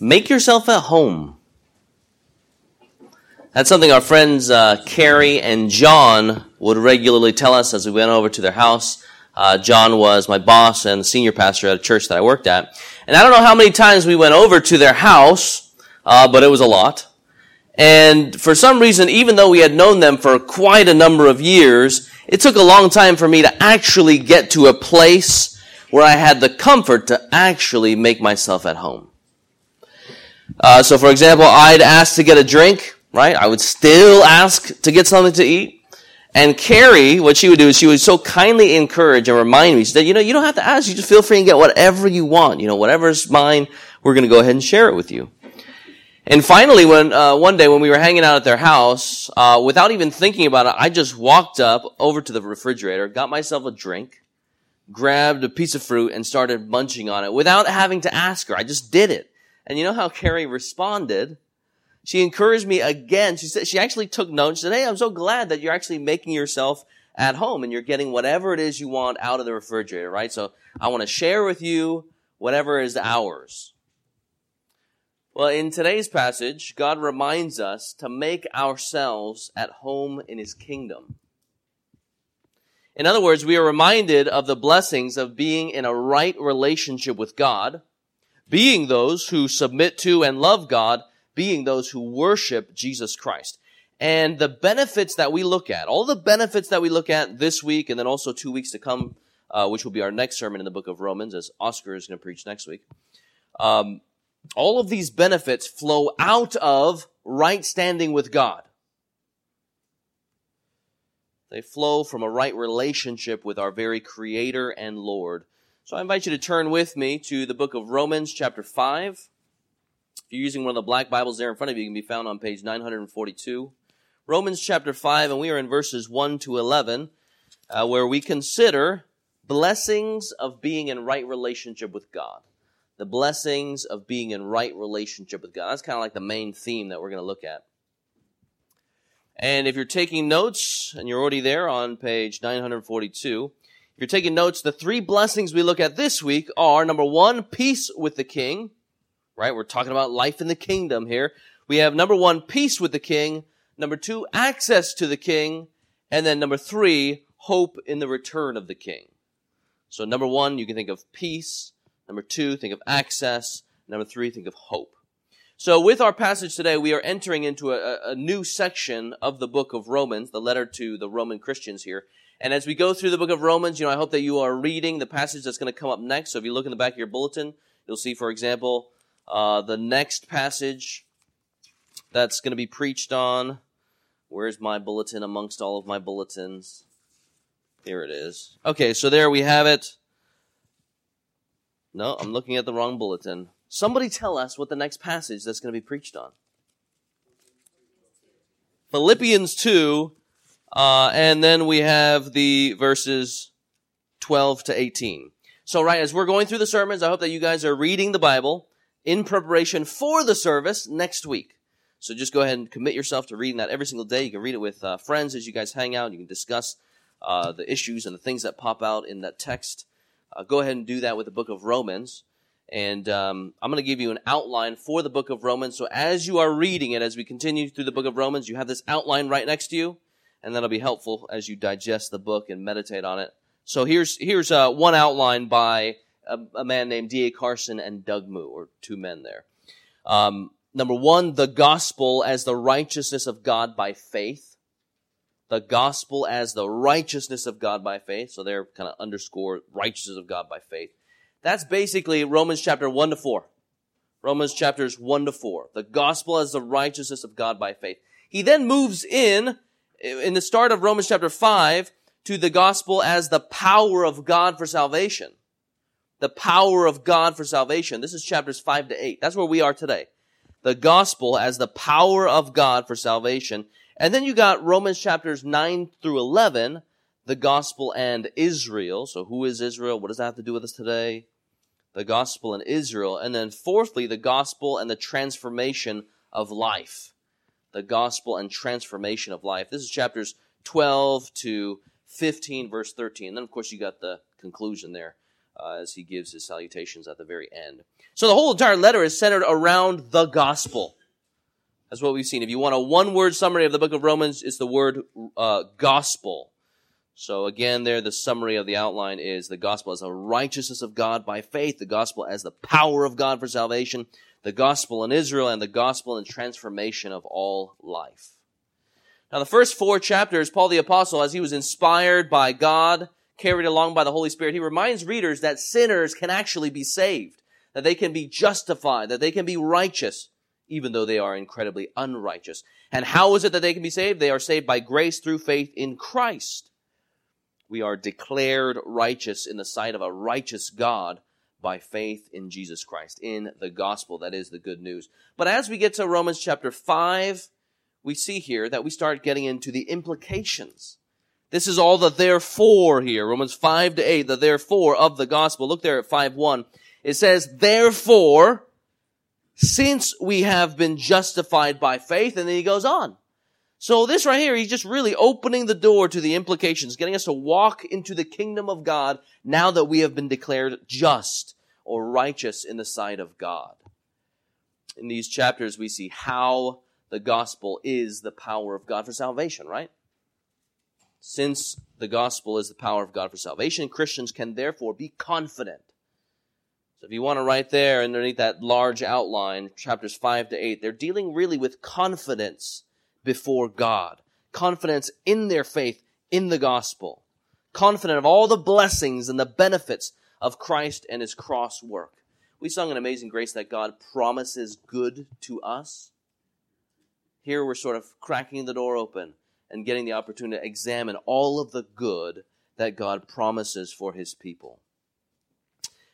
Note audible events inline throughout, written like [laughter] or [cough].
Make yourself at home. That's something our friends uh, Carrie and John would regularly tell us as we went over to their house. Uh, John was my boss and senior pastor at a church that I worked at. And I don't know how many times we went over to their house, uh, but it was a lot. And for some reason, even though we had known them for quite a number of years, it took a long time for me to actually get to a place where I had the comfort to actually make myself at home. Uh, so, for example, I'd ask to get a drink, right? I would still ask to get something to eat. And Carrie, what she would do is she would so kindly encourage and remind me. She said, you know, you don't have to ask. You just feel free and get whatever you want. You know, whatever's mine, we're going to go ahead and share it with you. And finally, when uh, one day when we were hanging out at their house, uh, without even thinking about it, I just walked up over to the refrigerator, got myself a drink, grabbed a piece of fruit, and started munching on it without having to ask her. I just did it. And you know how Carrie responded? She encouraged me again. She said, she actually took notes. She said, Hey, I'm so glad that you're actually making yourself at home and you're getting whatever it is you want out of the refrigerator, right? So I want to share with you whatever is ours. Well, in today's passage, God reminds us to make ourselves at home in His kingdom. In other words, we are reminded of the blessings of being in a right relationship with God, being those who submit to and love God, being those who worship Jesus Christ. And the benefits that we look at, all the benefits that we look at this week and then also two weeks to come, uh, which will be our next sermon in the book of Romans, as Oscar is going to preach next week. Um, all of these benefits flow out of right standing with God. They flow from a right relationship with our very Creator and Lord. So I invite you to turn with me to the book of Romans, chapter 5. If you're using one of the black Bibles there in front of you, it can be found on page 942. Romans chapter 5, and we are in verses 1 to 11, uh, where we consider blessings of being in right relationship with God. The blessings of being in right relationship with God. That's kind of like the main theme that we're going to look at. And if you're taking notes, and you're already there on page 942, if you're taking notes, the three blessings we look at this week are number one, peace with the king right? We're talking about life in the kingdom here. We have number one, peace with the king. Number two, access to the king. And then number three, hope in the return of the king. So number one, you can think of peace. Number two, think of access. Number three, think of hope. So with our passage today, we are entering into a, a new section of the book of Romans, the letter to the Roman Christians here. And as we go through the book of Romans, you know, I hope that you are reading the passage that's going to come up next. So if you look in the back of your bulletin, you'll see, for example, uh, the next passage that's going to be preached on. Where's my bulletin amongst all of my bulletins? Here it is. Okay, so there we have it. No, I'm looking at the wrong bulletin. Somebody tell us what the next passage that's going to be preached on. Philippians 2, uh, and then we have the verses 12 to 18. So, right, as we're going through the sermons, I hope that you guys are reading the Bible in preparation for the service next week. So just go ahead and commit yourself to reading that every single day. You can read it with uh, friends as you guys hang out. You can discuss uh, the issues and the things that pop out in that text. Uh, go ahead and do that with the book of Romans. And um, I'm going to give you an outline for the book of Romans. So as you are reading it, as we continue through the book of Romans, you have this outline right next to you, and that'll be helpful as you digest the book and meditate on it. So here's here's uh, one outline by a, a man named D.A. Carson and Doug Moo, or two men there. Um, number one, the gospel as the righteousness of God by faith. The gospel as the righteousness of God by faith. So they're kind of underscore righteousness of God by faith. That's basically Romans chapter 1 to 4. Romans chapters 1 to 4. The gospel as the righteousness of God by faith. He then moves in, in the start of Romans chapter 5, to the gospel as the power of God for salvation the power of God for salvation. This is chapters 5 to 8. That's where we are today. The gospel as the power of God for salvation. And then you got Romans chapters 9 through 11, the gospel and Israel. So who is Israel? What does that have to do with us today? The gospel and Israel. And then fourthly, the gospel and the transformation of life. The gospel and transformation of life. This is chapters 12 to 15, verse 13. And then, of course, you got the conclusion there uh, as he gives his salutations at the very end. So the whole entire letter is centered around the gospel. That's what we've seen. If you want a one word summary of the book of Romans, it's the word uh, gospel. So again, there, the summary of the outline is the gospel as a righteousness of God by faith, the gospel as the power of God for salvation, the gospel in Israel, and the gospel in transformation of all life. Now, the first four chapters, Paul the Apostle, as he was inspired by God, carried along by the Holy Spirit, he reminds readers that sinners can actually be saved, that they can be justified, that they can be righteous, even though they are incredibly unrighteous. And how is it that they can be saved? They are saved by grace through faith in Christ. We are declared righteous in the sight of a righteous God by faith in Jesus Christ, in the gospel. That is the good news. But as we get to Romans chapter 5, we see here that we start getting into the implications. This is all the therefore here. Romans 5 to 8, the therefore of the gospel. Look there at 5 1. It says, therefore, since we have been justified by faith, and then he goes on. So this right here, he's just really opening the door to the implications, getting us to walk into the kingdom of God now that we have been declared just or righteous in the sight of God. In these chapters, we see how the gospel is the power of God for salvation, right? Since the gospel is the power of God for salvation, Christians can therefore be confident. So if you want to write there underneath that large outline, chapters 5 to 8, they're dealing really with confidence before God, confidence in their faith in the gospel, confident of all the blessings and the benefits of Christ and his cross work. We sung an amazing grace that God promises good to us. Here we're sort of cracking the door open and getting the opportunity to examine all of the good that God promises for his people.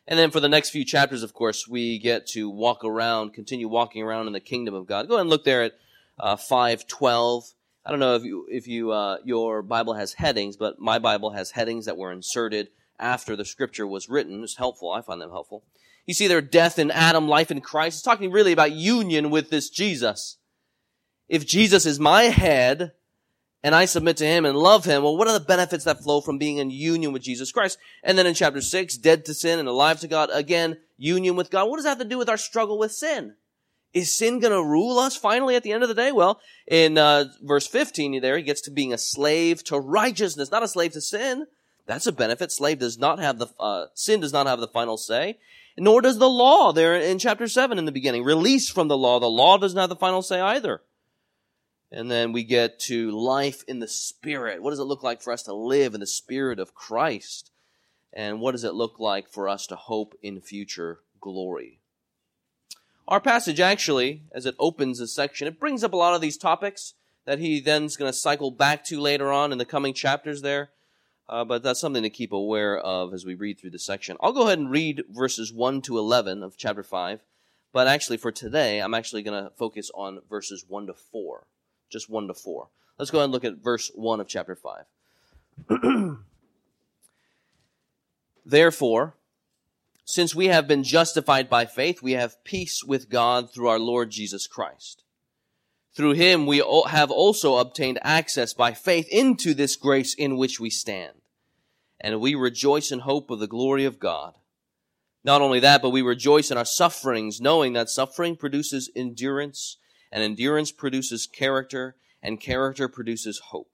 And then for the next few chapters, of course, we get to walk around, continue walking around in the kingdom of God. Go ahead and look there at uh, 512. I don't know if you, if you, uh, your Bible has headings, but my Bible has headings that were inserted after the scripture was written. It's helpful. I find them helpful. You see their death in Adam, life in Christ. It's talking really about union with this Jesus if Jesus is my head and I submit to him and love him, well, what are the benefits that flow from being in union with Jesus Christ? And then in chapter six, dead to sin and alive to God, again, union with God. What does that have to do with our struggle with sin? Is sin going to rule us finally at the end of the day? Well, in uh, verse 15 there, he gets to being a slave to righteousness, not a slave to sin. That's a benefit. Slave does not have the, uh, sin does not have the final say. Nor does the law there in chapter 7 in the beginning. Release from the law. The law does not have the final say either. And then we get to life in the Spirit. What does it look like for us to live in the Spirit of Christ? And what does it look like for us to hope in future glory? Our passage actually, as it opens this section, it brings up a lot of these topics that he then's going to cycle back to later on in the coming chapters there. Uh, but that's something to keep aware of as we read through the section. I'll go ahead and read verses 1 to 11 of chapter 5. But actually, for today, I'm actually going to focus on verses 1 to 4 just 1 to 4. Let's go ahead and look at verse 1 of chapter 5. [clears throat] Therefore, since we have been justified by faith, we have peace with God through our Lord Jesus Christ. Through him we have also obtained access by faith into this grace in which we stand. And we rejoice in hope of the glory of God. Not only that, but we rejoice in our sufferings, knowing that suffering produces endurance, and endurance produces character, and character produces hope.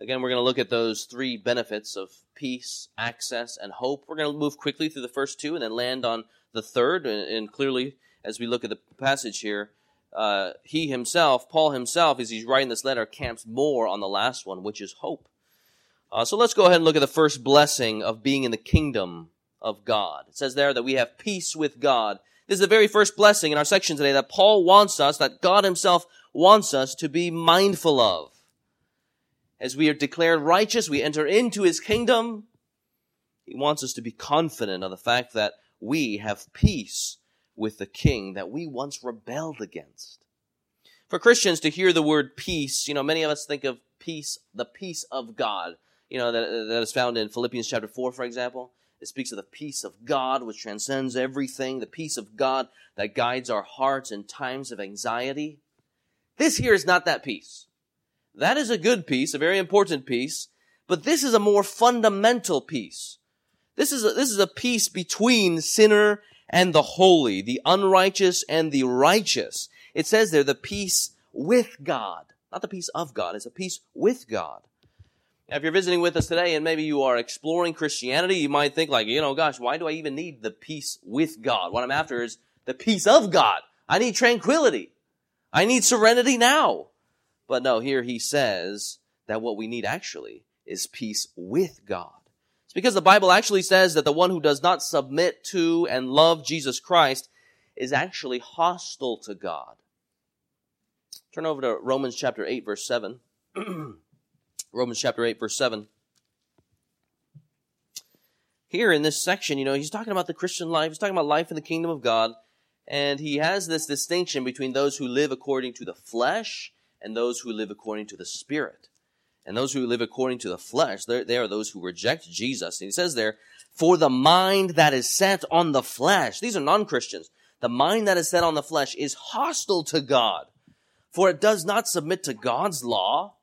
Again, we're going to look at those three benefits of peace, access, and hope. We're going to move quickly through the first two and then land on the third. And, clearly, as we look at the passage here, uh, he himself, Paul himself, as he's writing this letter, camps more on the last one, which is hope. Uh, so let's go ahead and look at the first blessing of being in the kingdom of God. It says there that we have peace with God. This is the very first blessing in our section today that Paul wants us, that God himself wants us to be mindful of. As we are declared righteous, we enter into his kingdom. He wants us to be confident of the fact that we have peace with the king that we once rebelled against. For Christians to hear the word peace, you know, many of us think of peace, the peace of God, you know, that, that is found in Philippians chapter 4, for example. It speaks of the peace of God, which transcends everything, the peace of God that guides our hearts in times of anxiety. This here is not that peace. That is a good piece, a very important piece, but this is a more fundamental piece. This is a, this is a peace between sinner and the holy, the unrighteous and the righteous. It says there the peace with God, not the peace of God. It's a peace with God. Now, if you're visiting with us today and maybe you are exploring Christianity, you might think like, you know, gosh, why do I even need the peace with God? What I'm after is the peace of God. I need tranquility. I need serenity now. But no, here he says that what we need actually is peace with God It's because the Bible actually says that the one who does not submit to and love Jesus Christ is actually hostile to God. Turn over to Romans chapter 8, verse 7. [clears throat] Romans chapter 8, verse 7. Here in this section, you know, he's talking about the Christian life, he's talking about life in the kingdom of God, and he has this distinction between those who live according to the flesh and those who live according to the Spirit. And those who live according to the flesh, they are those who reject Jesus. And he says there, for the mind that is set on the flesh, these are non-Christians, the mind that is set on the flesh is hostile to God, for it does not submit to God's law.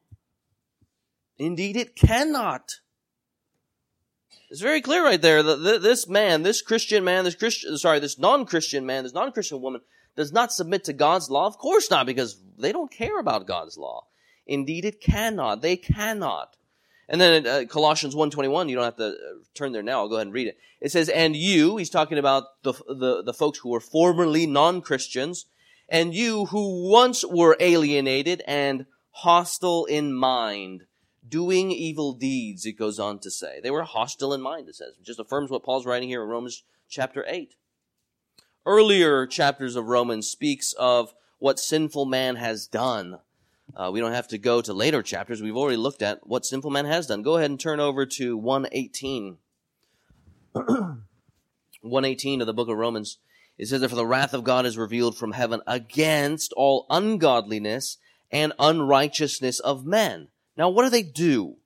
Indeed, it cannot. It's very clear right there that this man, this Christian man, this Christian, sorry, this non-Christian man, this non-Christian woman does not submit to God's law. Of course not, because they don't care about God's law. Indeed, it cannot. They cannot. And then uh, Colossians 1.21, you don't have to uh, turn there now. I'll go ahead and read it. It says, and you, he's talking about the, the, the folks who were formerly non-Christians, and you who once were alienated and hostile in mind, doing evil deeds, it goes on to say. They were hostile in mind, it says. It just affirms what Paul's writing here in Romans chapter 8. Earlier chapters of Romans speaks of what sinful man has done uh, we don't have to go to later chapters. We've already looked at what sinful man has done. Go ahead and turn over to 118. [clears throat] 118 of the book of Romans. It says that for the wrath of God is revealed from heaven against all ungodliness and unrighteousness of men. Now, what do they do?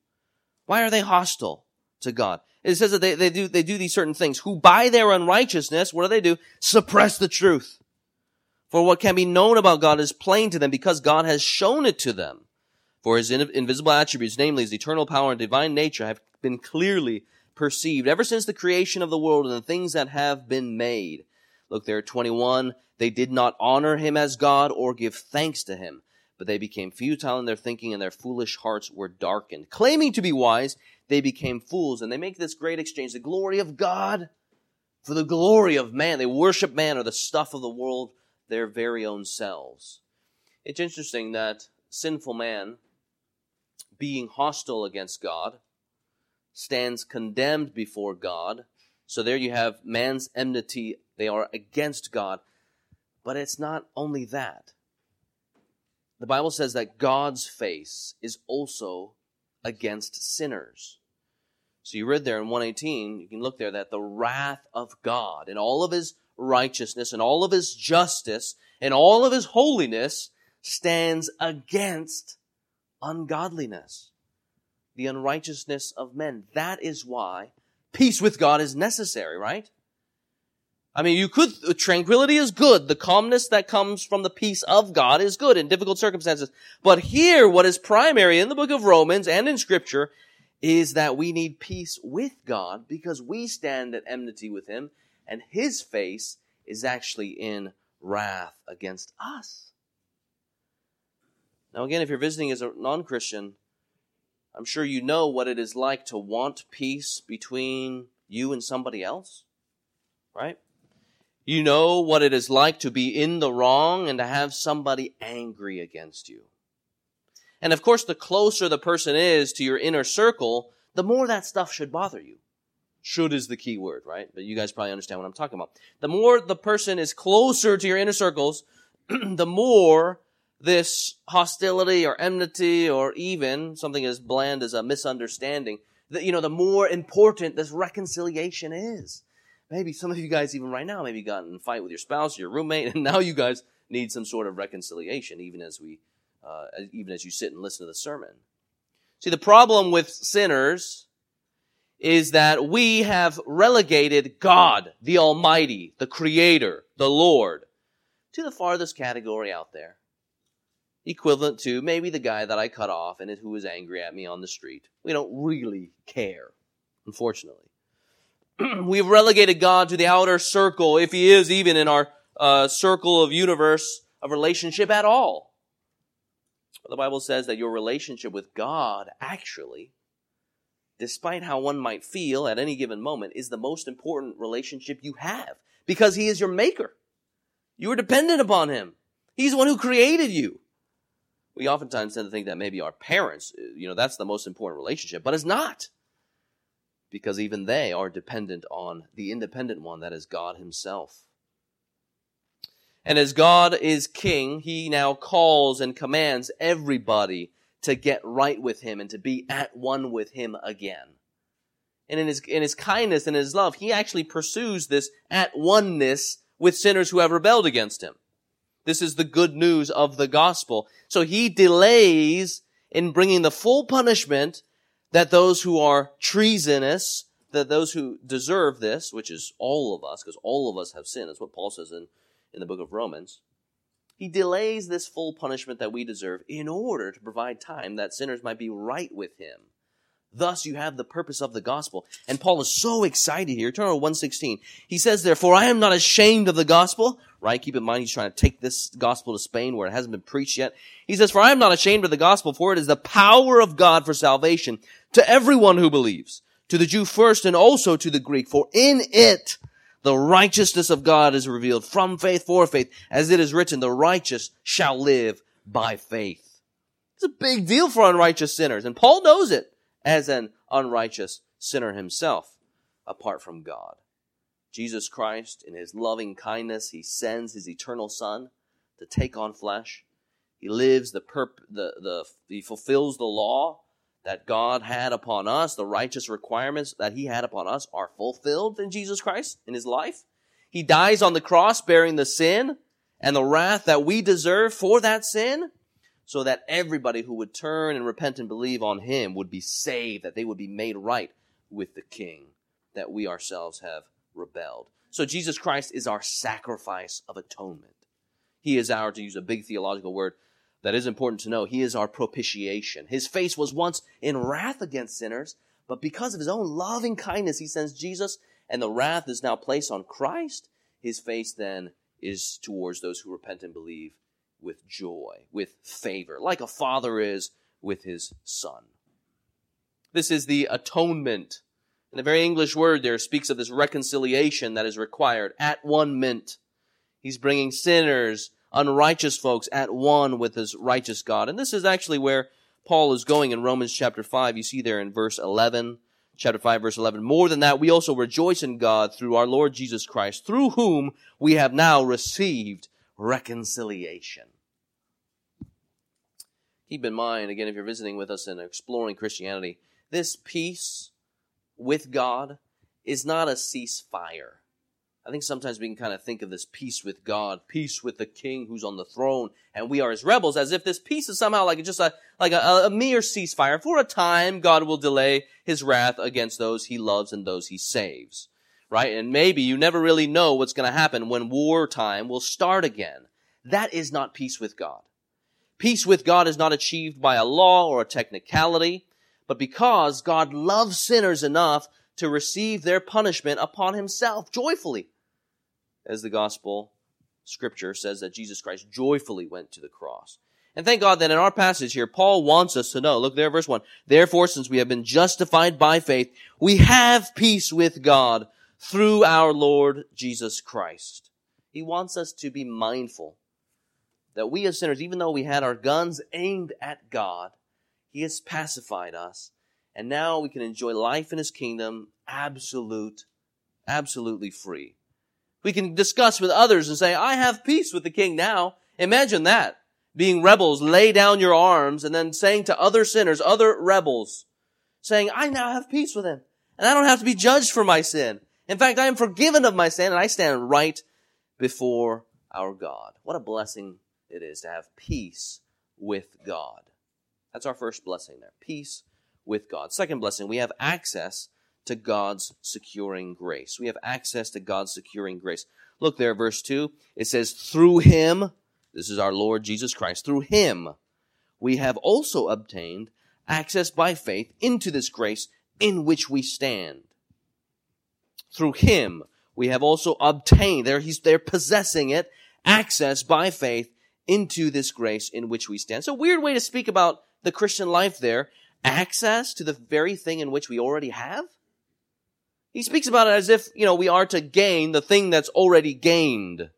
Why are they hostile to God? It says that they, they do, they do these certain things who by their unrighteousness, what do they do? Suppress the truth. For what can be known about God is plain to them because God has shown it to them. For his invisible attributes, namely his eternal power and divine nature, have been clearly perceived ever since the creation of the world and the things that have been made. Look there 21. They did not honor him as God or give thanks to him, but they became futile in their thinking and their foolish hearts were darkened. Claiming to be wise, they became fools and they make this great exchange. The glory of God for the glory of man. They worship man or the stuff of the world their very own selves. It's interesting that sinful man, being hostile against God, stands condemned before God. So there you have man's enmity. They are against God. But it's not only that. The Bible says that God's face is also against sinners. So you read there in 118, you can look there that the wrath of God and all of his righteousness and all of his justice and all of his holiness stands against ungodliness, the unrighteousness of men. That is why peace with God is necessary, right? I mean, you could, uh, tranquility is good. The calmness that comes from the peace of God is good in difficult circumstances. But here, what is primary in the book of Romans and in scripture is that we need peace with God because we stand at enmity with Him and his face is actually in wrath against us. Now, again, if you're visiting as a non Christian, I'm sure you know what it is like to want peace between you and somebody else, right? You know what it is like to be in the wrong and to have somebody angry against you. And of course, the closer the person is to your inner circle, the more that stuff should bother you. Should is the key word, right? But you guys probably understand what I'm talking about. The more the person is closer to your inner circles, [clears throat] the more this hostility or enmity or even something as bland as a misunderstanding, the, you know, the more important this reconciliation is. Maybe some of you guys, even right now, maybe got in a fight with your spouse, your roommate, [laughs] and now you guys need some sort of reconciliation, even as we, uh, even as you sit and listen to the sermon. See, the problem with sinners is that we have relegated God, the Almighty, the Creator, the Lord, to the farthest category out there. Equivalent to maybe the guy that I cut off and who was angry at me on the street. We don't really care, unfortunately. [clears throat] We've relegated God to the outer circle, if He is even in our uh, circle of universe of relationship at all. The Bible says that your relationship with God actually, despite how one might feel at any given moment, is the most important relationship you have because He is your maker. You are dependent upon Him. He's the one who created you. We oftentimes tend to think that maybe our parents, you know, that's the most important relationship, but it's not because even they are dependent on the independent one that is God Himself. And as God is king, He now calls and commands everybody to get right with Him and to be at one with Him again. And in His, in His kindness and His love, He actually pursues this at oneness with sinners who have rebelled against Him. This is the good news of the gospel. So He delays in bringing the full punishment that those who are treasonous, that those who deserve this, which is all of us, because all of us have sinned, that's what Paul says in, in the book of Romans, he delays this full punishment that we deserve in order to provide time that sinners might be right with him. Thus you have the purpose of the gospel. And Paul is so excited here. Turn to 116. He says, therefore, I am not ashamed of the gospel. Right? Keep in mind, he's trying to take this gospel to Spain where it hasn't been preached yet. He says, for I am not ashamed of the gospel, for it is the power of God for salvation to everyone who believes, to the Jew first and also to the Greek. For in it, the righteousness of God is revealed from faith for faith, as it is written, the righteous shall live by faith. It's a big deal for unrighteous sinners, and Paul knows it as an unrighteous sinner himself apart from God. Jesus Christ, in his loving kindness, he sends his eternal Son to take on flesh. He lives the perp, the, the, he fulfills the law that God had upon us, the righteous requirements that he had upon us are fulfilled in Jesus Christ in his life. He dies on the cross bearing the sin and the wrath that we deserve for that sin so that everybody who would turn and repent and believe on him would be saved, that they would be made right with the king, that we ourselves have rebelled. So Jesus Christ is our sacrifice of atonement. He is our, to use a big theological word, that is important to know, he is our propitiation. His face was once in wrath against sinners, but because of his own loving kindness, he sends Jesus, and the wrath is now placed on Christ. His face then is towards those who repent and believe with joy, with favor, like a father is with his son. This is the atonement. And the very English word there speaks of this reconciliation that is required at one mint. He's bringing sinners, unrighteous folks at one with his righteous God. And this is actually where Paul is going in Romans chapter 5. You see there in verse 11, chapter 5 verse 11. More than that, we also rejoice in God through our Lord Jesus Christ, through whom we have now received reconciliation. Keep in mind, again, if you're visiting with us and exploring Christianity, this peace with God is not a ceasefire. I think sometimes we can kind of think of this peace with God, peace with the King who's on the throne, and we are his rebels, as if this peace is somehow like just a like a, a mere ceasefire. For a time, God will delay his wrath against those he loves and those he saves right? And maybe you never really know what's going to happen when wartime will start again. That is not peace with God. Peace with God is not achieved by a law or a technicality, but because God loves sinners enough to receive their punishment upon himself joyfully. As the gospel scripture says that Jesus Christ joyfully went to the cross. And thank God that in our passage here, Paul wants us to know, look there, verse 1. Therefore, since we have been justified by faith, we have peace with God through our Lord Jesus Christ. He wants us to be mindful that we as sinners, even though we had our guns aimed at God, He has pacified us. And now we can enjoy life in His kingdom absolute, absolutely free. We can discuss with others and say, I have peace with the king now. Imagine that. Being rebels, lay down your arms and then saying to other sinners, other rebels, saying, I now have peace with him and I don't have to be judged for my sin. In fact, I am forgiven of my sin and I stand right before our God. What a blessing it is to have peace with God. That's our first blessing there. Peace with God. Second blessing, we have access to God's securing grace. We have access to God's securing grace. Look there, verse 2. It says, Through him, this is our Lord Jesus Christ, through him we have also obtained access by faith into this grace in which we stand. Through him we have also obtained, there he's there possessing it, access by faith into this grace in which we stand. So weird way to speak about the Christian life there. Access to the very thing in which we already have? He speaks about it as if, you know, we are to gain the thing that's already gained.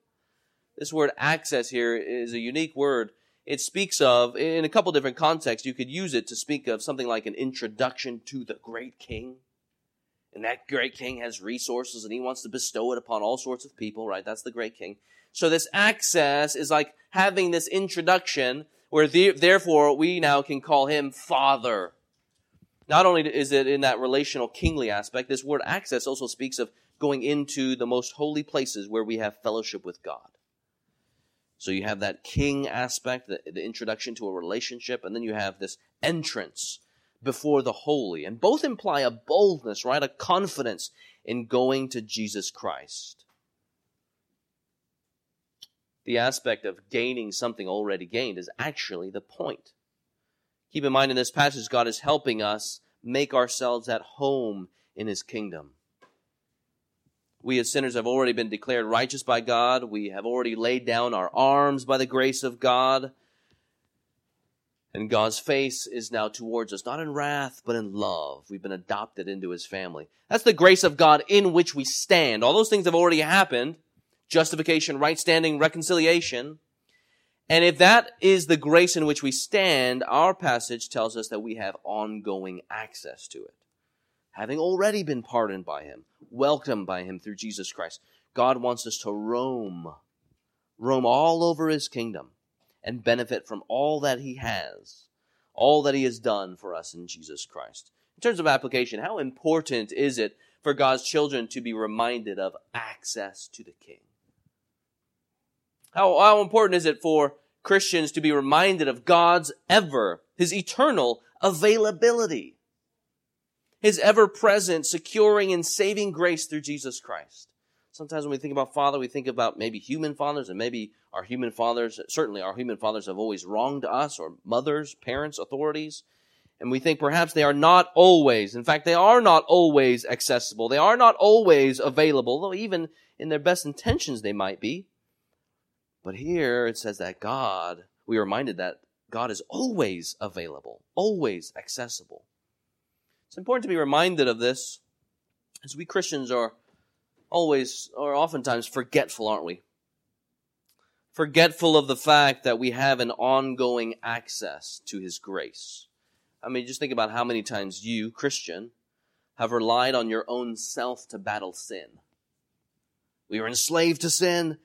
This word access here is a unique word. It speaks of, in a couple different contexts, you could use it to speak of something like an introduction to the great king. And that great king has resources and he wants to bestow it upon all sorts of people, right? That's the great king. So this access is like having this introduction where the, therefore we now can call him father not only is it in that relational kingly aspect, this word access also speaks of going into the most holy places where we have fellowship with God. So you have that king aspect, the, the, introduction to a relationship, and then you have this entrance before the holy. And both imply a boldness, right? A confidence in going to Jesus Christ. The aspect of gaining something already gained is actually the point. Keep in mind in this passage, God is helping us make ourselves at home in His kingdom. We as sinners have already been declared righteous by God. We have already laid down our arms by the grace of God. And God's face is now towards us, not in wrath, but in love. We've been adopted into His family. That's the grace of God in which we stand. All those things have already happened. Justification, right standing, reconciliation. And if that is the grace in which we stand, our passage tells us that we have ongoing access to it. Having already been pardoned by Him, welcomed by Him through Jesus Christ, God wants us to roam, roam all over His kingdom and benefit from all that He has, all that He has done for us in Jesus Christ. In terms of application, how important is it for God's children to be reminded of access to the King? How, how important is it for Christians to be reminded of God's ever, His eternal availability? His ever present, securing and saving grace through Jesus Christ. Sometimes when we think about father, we think about maybe human fathers, and maybe our human fathers, certainly our human fathers have always wronged us, or mothers, parents, authorities. And we think perhaps they are not always, in fact, they are not always accessible. They are not always available, though even in their best intentions they might be. But here it says that God, we are reminded that God is always available, always accessible. It's important to be reminded of this as we Christians are always, or oftentimes forgetful, aren't we? Forgetful of the fact that we have an ongoing access to His grace. I mean, just think about how many times you, Christian, have relied on your own self to battle sin. We are enslaved to sin,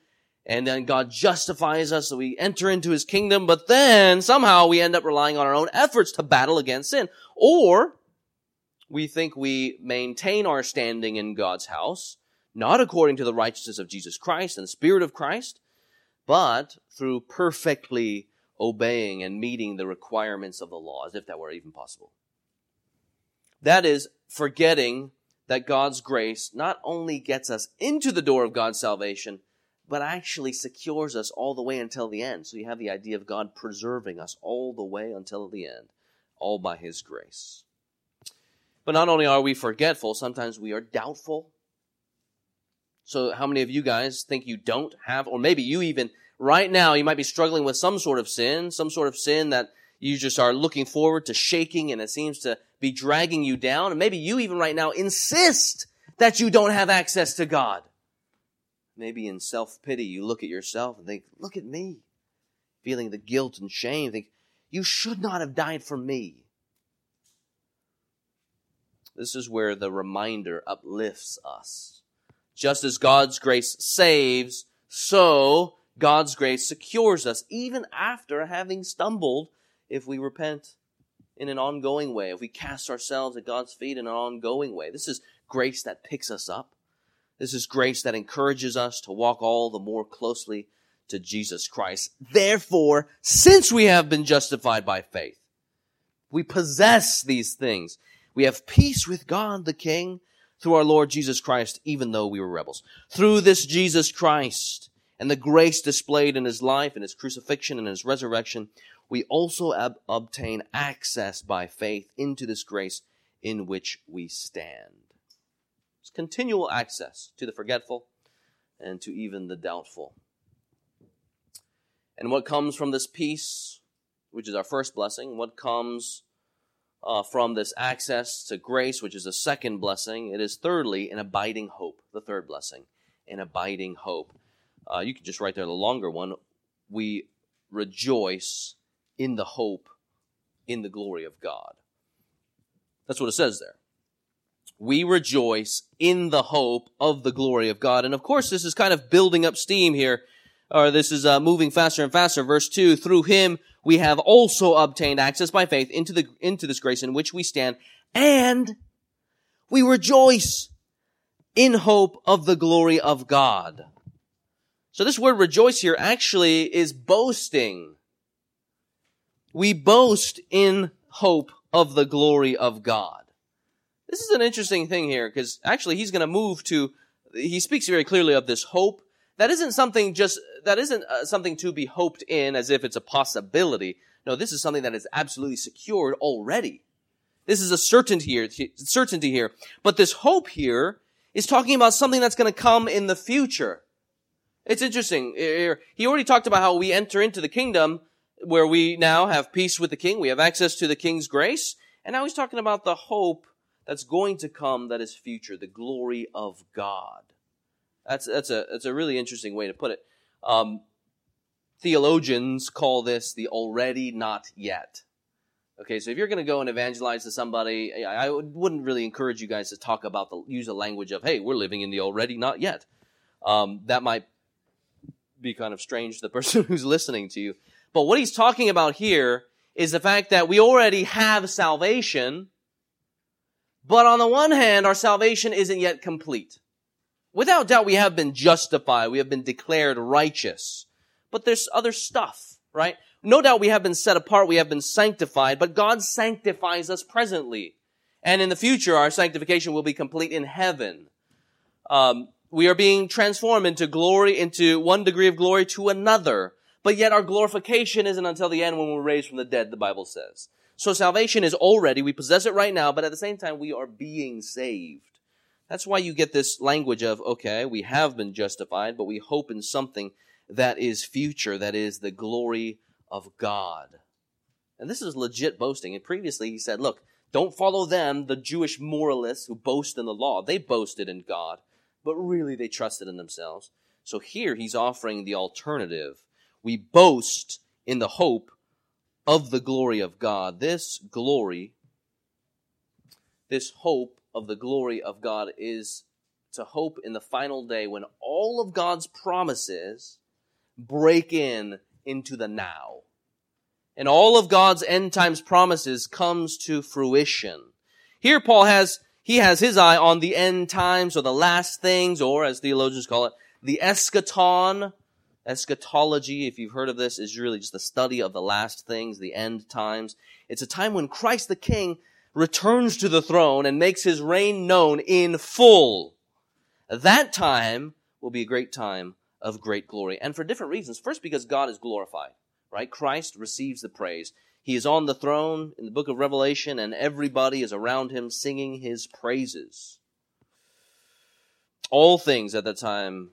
and then God justifies us, so we enter into his kingdom, but then somehow we end up relying on our own efforts to battle against sin. Or we think we maintain our standing in God's house, not according to the righteousness of Jesus Christ and the Spirit of Christ, but through perfectly obeying and meeting the requirements of the law, as if that were even possible. That is forgetting that God's grace not only gets us into the door of God's salvation, but actually secures us all the way until the end. So you have the idea of God preserving us all the way until the end, all by His grace. But not only are we forgetful, sometimes we are doubtful. So, how many of you guys think you don't have, or maybe you even right now, you might be struggling with some sort of sin, some sort of sin that you just are looking forward to shaking and it seems to be dragging you down. And maybe you even right now insist that you don't have access to God. Maybe in self pity, you look at yourself and think, look at me. Feeling the guilt and shame, think, you should not have died for me. This is where the reminder uplifts us. Just as God's grace saves, so God's grace secures us even after having stumbled if we repent in an ongoing way, if we cast ourselves at God's feet in an ongoing way. This is grace that picks us up. This is grace that encourages us to walk all the more closely to Jesus Christ. Therefore, since we have been justified by faith, we possess these things. We have peace with God the King through our Lord Jesus Christ, even though we were rebels. Through this Jesus Christ and the grace displayed in his life and his crucifixion and his resurrection, we also ob- obtain access by faith into this grace in which we stand. It's continual access to the forgetful and to even the doubtful. And what comes from this peace, which is our first blessing, what comes uh, from this access to grace, which is a second blessing, it is thirdly an abiding hope, the third blessing, an abiding hope. Uh, you can just write there the longer one. We rejoice in the hope in the glory of God. That's what it says there. We rejoice in the hope of the glory of God. And of course, this is kind of building up steam here, or this is uh, moving faster and faster. Verse 2, through him we have also obtained access by faith into the, into this grace in which we stand, and we rejoice in hope of the glory of God. So this word rejoice here actually is boasting we boast in hope of the glory of God. This is an interesting thing here because actually he's going to move to, he speaks very clearly of this hope. That isn't something just, that isn't uh, something to be hoped in as if it's a possibility. No, this is something that is absolutely secured already. This is a certainty here, certainty here. But this hope here is talking about something that's going to come in the future. It's interesting. He already talked about how we enter into the kingdom where we now have peace with the king. We have access to the king's grace. And now he's talking about the hope that's going to come that is future, the glory of God. That's, that's, a, that's a really interesting way to put it. Um, theologians call this the already not yet. Okay, so if you're going to go and evangelize to somebody, I wouldn't really encourage you guys to talk about the use a language of, "Hey, we're living in the already not yet." Um, that might be kind of strange to the [laughs] person who's listening to you. But what he's talking about here is the fact that we already have salvation, but on the one hand, our salvation isn't yet complete. Without doubt, we have been justified. We have been declared righteous. But there's other stuff, right? No doubt we have been set apart. We have been sanctified, but God sanctifies us presently. And in the future, our sanctification will be complete in heaven. Um, we are being transformed into glory, into one degree of glory to another. But yet our glorification isn't until the end when we're raised from the dead, the Bible says. So salvation is already, we possess it right now, but at the same time, we are being saved. That's why you get this language of, okay, we have been justified, but we hope in something that is future, that is the glory of God. And this is legit boasting. And previously he said, look, don't follow them, the Jewish moralists who boast in the law. They boasted in God, but really they trusted in themselves. So here he's offering the alternative we boast in the hope of the glory of God. This glory, this hope of the glory of God is to hope in the final day when all of God's promises break in into the now. And all of God's end times promises comes to fruition. Here Paul has, he has his eye on the end times or the last things, or as theologians call it, the eschaton, Eschatology, if you've heard of this, is really just the study of the last things, the end times. It's a time when Christ the King returns to the throne and makes his reign known in full. That time will be a great time of great glory. And for different reasons. First, because God is glorified, right? Christ receives the praise. He is on the throne in the book of Revelation, and everybody is around him singing his praises. All things at that time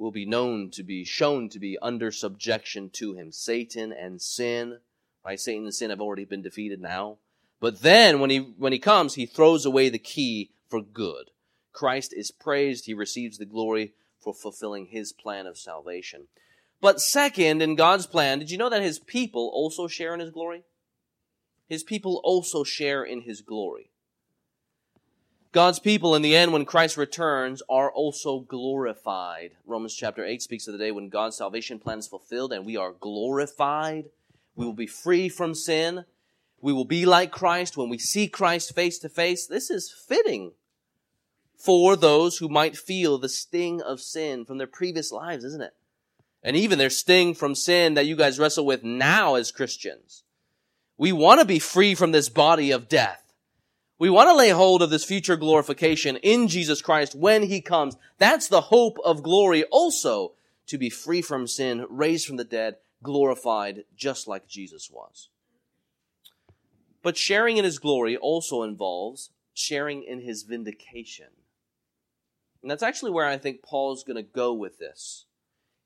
will be known to be shown to be under subjection to him. Satan and sin, right? Satan and sin have already been defeated now. But then when he when he comes, he throws away the key for good. Christ is praised, he receives the glory for fulfilling his plan of salvation. But second, in God's plan, did you know that his people also share in his glory? His people also share in his glory. God's people, in the end, when Christ returns, are also glorified. Romans chapter 8 speaks of the day when God's salvation plan is fulfilled and we are glorified. We will be free from sin. We will be like Christ when we see Christ face to face. This is fitting for those who might feel the sting of sin from their previous lives, isn't it? And even their sting from sin that you guys wrestle with now as Christians. We want to be free from this body of death. We want to lay hold of this future glorification in Jesus Christ when He comes. That's the hope of glory also, to be free from sin, raised from the dead, glorified just like Jesus was. But sharing in His glory also involves sharing in His vindication. And that's actually where I think Paul's going to go with this.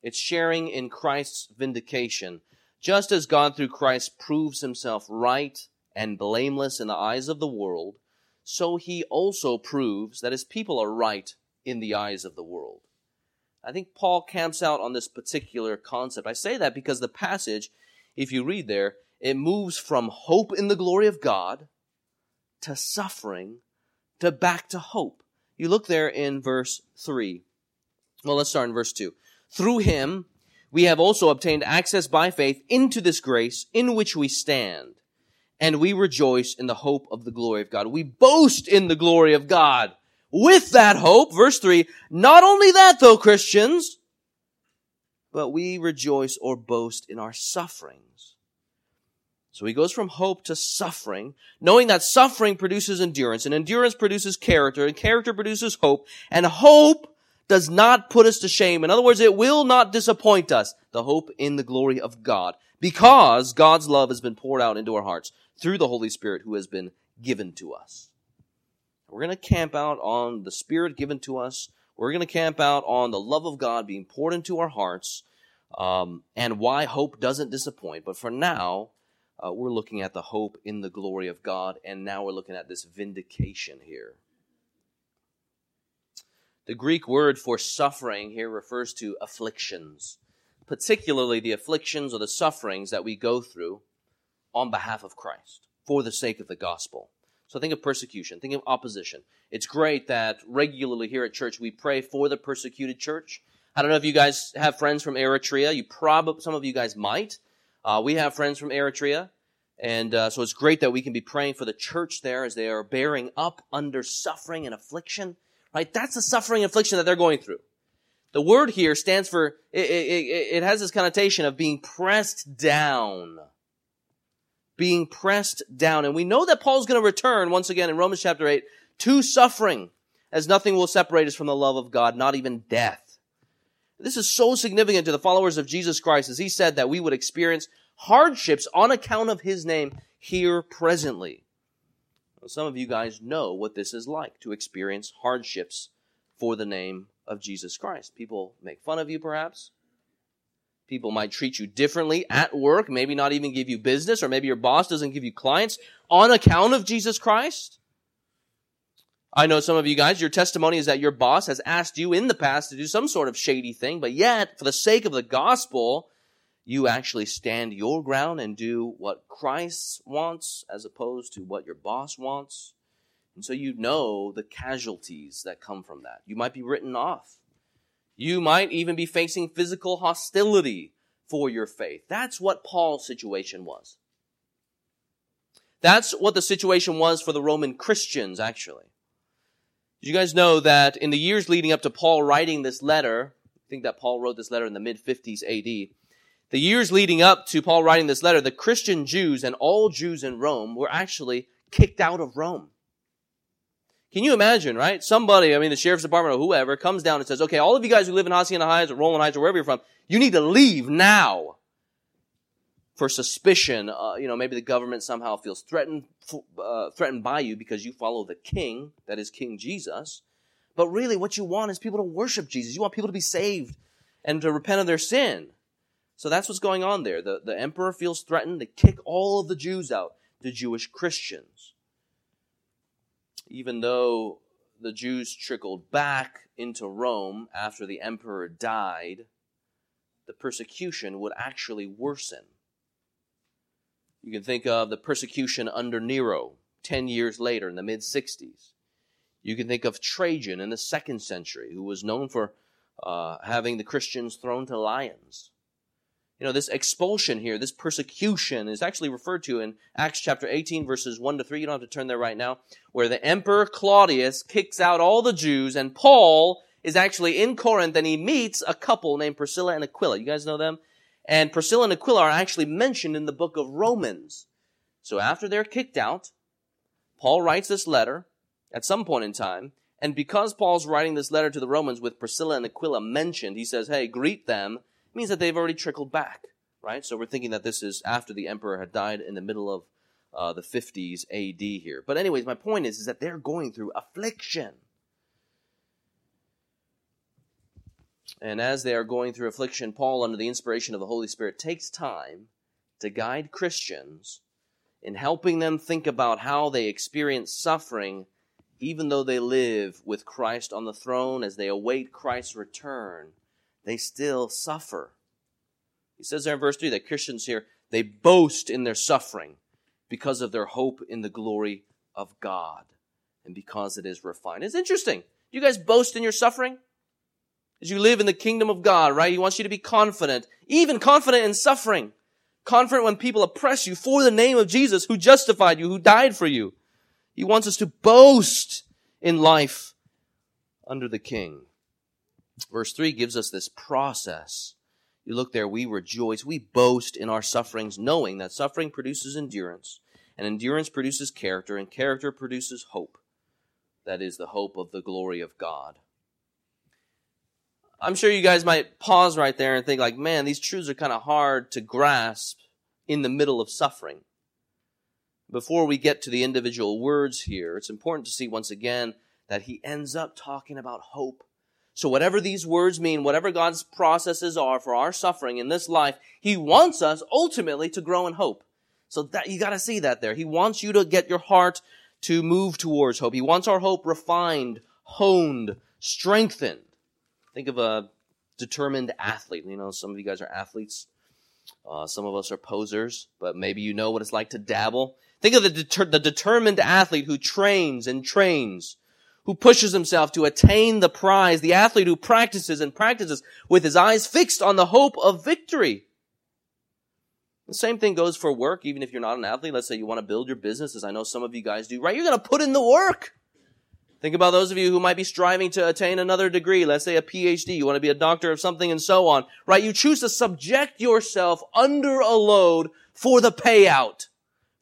It's sharing in Christ's vindication. Just as God through Christ proves himself right and blameless in the eyes of the world, so he also proves that his people are right in the eyes of the world. I think Paul camps out on this particular concept. I say that because the passage, if you read there, it moves from hope in the glory of God to suffering to back to hope. You look there in verse 3. Well, let's start in verse 2. Through him, we have also obtained access by faith into this grace in which we stand and we rejoice in the hope of the glory of God. We boast in the glory of God with that hope. Verse three, not only that though, Christians, but we rejoice or boast in our sufferings. So he goes from hope to suffering, knowing that suffering produces endurance, and endurance produces character, and character produces hope, and hope does not put us to shame. In other words, it will not disappoint us, the hope in the glory of God, because God's love has been poured out into our hearts through the Holy Spirit who has been given to us. We're going to camp out on the Spirit given to us. We're going to camp out on the love of God being poured into our hearts um, and why hope doesn't disappoint. But for now, uh, we're looking at the hope in the glory of God, and now we're looking at this vindication here. The Greek word for suffering here refers to afflictions, particularly the afflictions or the sufferings that we go through on behalf of Christ for the sake of the gospel. So think of persecution, think of opposition. It's great that regularly here at church we pray for the persecuted church. I don't know if you guys have friends from Eritrea. You probably some of you guys might. Uh, we have friends from Eritrea, and uh, so it's great that we can be praying for the church there as they are bearing up under suffering and affliction. Right, that's the suffering and affliction that they're going through. The word here stands for it, it, it has this connotation of being pressed down being pressed down. And we know that Paul's going to return once again in Romans chapter 8 to suffering, as nothing will separate us from the love of God, not even death. This is so significant to the followers of Jesus Christ as he said that we would experience hardships on account of his name here presently. Well, some of you guys know what this is like to experience hardships for the name of Jesus Christ. People make fun of you perhaps. People might treat you differently at work, maybe not even give you business, or maybe your boss doesn't give you clients on account of Jesus Christ. I know some of you guys, your testimony is that your boss has asked you in the past to do some sort of shady thing, but yet, for the sake of the gospel, you actually stand your ground and do what Christ wants as opposed to what your boss wants. And so you know the casualties that come from that. You might be written off. You might even be facing physical hostility for your faith. That's what Paul's situation was. That's what the situation was for the Roman Christians, actually. You guys know that in the years leading up to Paul writing this letter, I think that Paul wrote this letter in the mid 50s AD, the years leading up to Paul writing this letter, the Christian Jews and all Jews in Rome were actually kicked out of Rome. Can you imagine, right? Somebody, I mean, the sheriff's department or whoever comes down and says, okay, all of you guys who live in Hacienda Heights or Rowland Heights or wherever you're from, you need to leave now for suspicion. Uh, you know, maybe the government somehow feels threatened, uh, threatened by you because you follow the king, that is King Jesus. But really, what you want is people to worship Jesus. You want people to be saved and to repent of their sin. So that's what's going on there. The, the emperor feels threatened to kick all of the Jews out, the Jewish Christians even though the Jews trickled back into Rome after the emperor died, the persecution would actually worsen. You can think of the persecution under Nero 10 years later in the mid 60s. You can think of Trajan in the second century, who was known for uh, having the Christians thrown to lions. You know, this expulsion here, this persecution is actually referred to in Acts chapter 18, verses 1 to 3. You don't have to turn there right now, where the emperor Claudius kicks out all the Jews, and Paul is actually in Corinth and he meets a couple named Priscilla and Aquila. You guys know them? And Priscilla and Aquila are actually mentioned in the book of Romans. So after they're kicked out, Paul writes this letter at some point in time. And because Paul's writing this letter to the Romans with Priscilla and Aquila mentioned, he says, hey, greet them. Means that they've already trickled back, right? So we're thinking that this is after the emperor had died in the middle of uh, the 50s AD here. But anyways, my point is, is that they're going through affliction. And as they are going through affliction, Paul, under the inspiration of the Holy Spirit, takes time to guide Christians in helping them think about how they experience suffering even though they live with Christ on the throne as they await Christ's return, they still suffer. He says there in verse 3 that Christians here, they boast in their suffering because of their hope in the glory of God and because it is refined. It's interesting. You guys boast in your suffering? As you live in the kingdom of God, right? He wants you to be confident, even confident in suffering. Confident when people oppress you for the name of Jesus who justified you, who died for you. He wants us to boast in life under the king. Verse 3 gives us this process. You look there, we rejoice, we boast in our sufferings, knowing that suffering produces endurance, and endurance produces character, and character produces hope. That is the hope of the glory of God. I'm sure you guys might pause right there and think, like, man, these truths are kind of hard to grasp in the middle of suffering before we get to the individual words here, it's important to see once again that he ends up talking about hope. So whatever these words mean, whatever God's processes are for our suffering in this life, he wants us ultimately to grow in hope. So that you got to see that there. He wants you to get your heart to move towards hope. He wants our hope refined, honed, strengthened. Think of a determined athlete. You know, some of you guys are athletes. Uh, some of us are posers, but maybe you know what it's like to dabble. Think of the, deter- the determined athlete who trains and trains, who pushes himself to attain the prize, the athlete who practices and practices with his eyes fixed on the hope of victory. The same thing goes for work, even if you're not an athlete. Let's say you want to build your business, as I know some of you guys do, right? You're going to put in the work. Think about those of you who might be striving to attain another degree, let's say a PhD, you want to be a doctor of something and so on, right? You choose to subject yourself under a load for the payout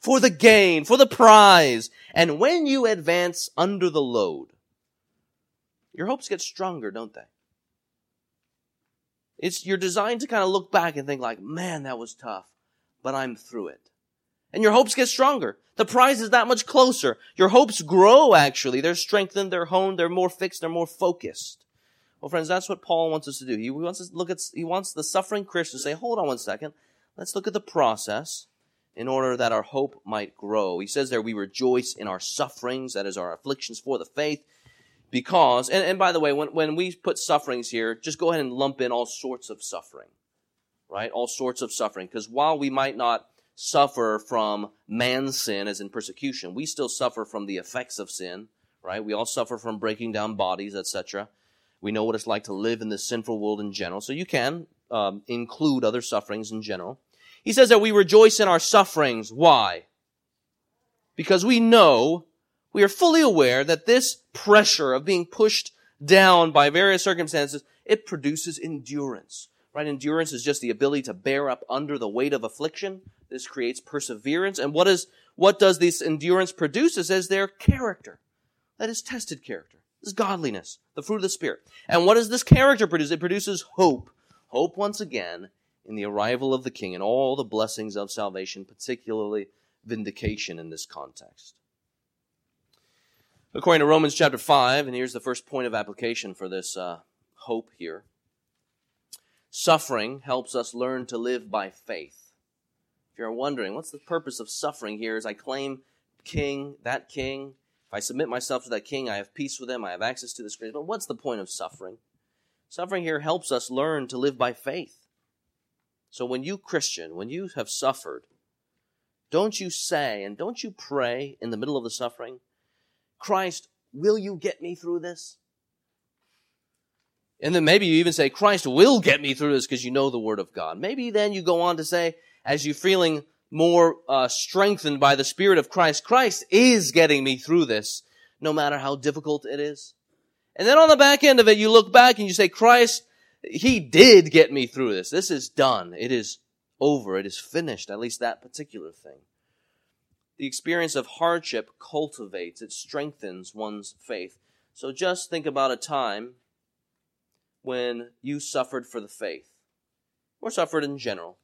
for the gain, for the prize. And when you advance under the load, your hopes get stronger, don't they? It's, you're designed to kind of look back and think like, man, that was tough, but I'm through it. And your hopes get stronger. The prize is that much closer. Your hopes grow, actually. They're strengthened, they're honed, they're more fixed, they're more focused. Well, friends, that's what Paul wants us to do. He wants us to look at, he wants the suffering Christian to say, hold on one second. Let's look at the process in order that our hope might grow. He says there, we rejoice in our sufferings, that is our afflictions for the faith, because, and, and by the way, when, when we put sufferings here, just go ahead and lump in all sorts of suffering, right? All sorts of suffering, because while we might not suffer from man's sin, as in persecution, we still suffer from the effects of sin, right? We all suffer from breaking down bodies, etc. We know what it's like to live in this sinful world in general, so you can um, include other sufferings in general. He says that we rejoice in our sufferings. Why? Because we know, we are fully aware that this pressure of being pushed down by various circumstances, it produces endurance. Right? Endurance is just the ability to bear up under the weight of affliction. This creates perseverance. And what is, what does this endurance produce? Says there character. That is tested character. This is godliness, the fruit of the Spirit. And what does this character produce? It produces hope. Hope, once again, in the arrival of the king and all the blessings of salvation, particularly vindication in this context. According to Romans chapter 5, and here's the first point of application for this uh, hope here suffering helps us learn to live by faith. If you're wondering, what's the purpose of suffering here as I claim king, that king, If I submit myself to that king, I have peace with him, I have access to this grace. But what's the point of suffering? Suffering here helps us learn to live by faith. So when you, Christian, when you have suffered, don't you say and don't you pray in the middle of the suffering, Christ, will you get me through this? And then maybe you even say, Christ will get me through this because you know the Word of God. Maybe then you go on to say, as you're feeling more uh, strengthened by the Spirit of Christ, Christ is getting me through this, no matter how difficult it is. And then on the back end of it, you look back and you say, Christ, He did get me through this. This is done. It is over. It is finished, at least that particular thing. The experience of hardship cultivates, it strengthens one's faith. So just think about a time when you suffered for the faith, or suffered in general,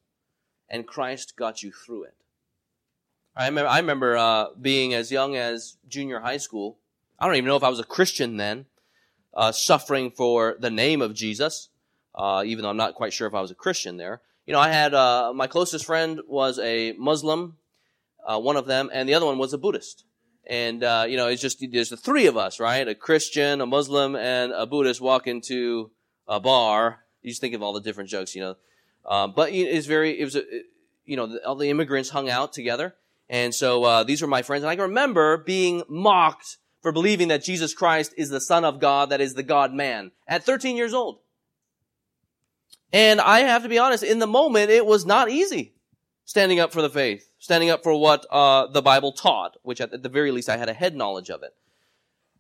and Christ got you through it. I remember, uh, being as young as junior high school. I don't even know if I was a Christian then, uh, suffering for the name of Jesus, uh, even though I'm not quite sure if I was a Christian there. You know, I had uh, my closest friend was a Muslim, uh, one of them, and the other one was a Buddhist. And uh, you know, it's just there's the three of us, right? A Christian, a Muslim, and a Buddhist walk into a bar. You just think of all the different jokes, you know. Um, but it's very, it was, a, you know, all the immigrants hung out together. And so uh, these were my friends. And I can remember being mocked for believing that Jesus Christ is the Son of God, that is the God man, at 13 years old. And I have to be honest, in the moment, it was not easy standing up for the faith, standing up for what uh, the Bible taught, which at the very least I had a head knowledge of it.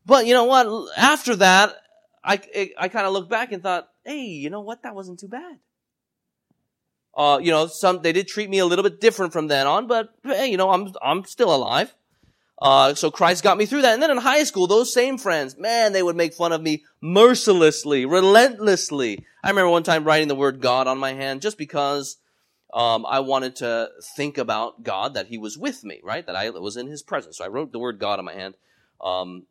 But you know what? After that, I, I kind of looked back and thought, hey, you know what? That wasn't too bad. Uh, you know, some, they did treat me a little bit different from then on, but hey, you know, I'm, I'm still alive. Uh, so Christ got me through that. And then in high school, those same friends, man, they would make fun of me mercilessly, relentlessly. I remember one time writing the word God on my hand just because, um, I wanted to think about God, that He was with me, right? That I was in His presence. So I wrote the word God on my hand. Um,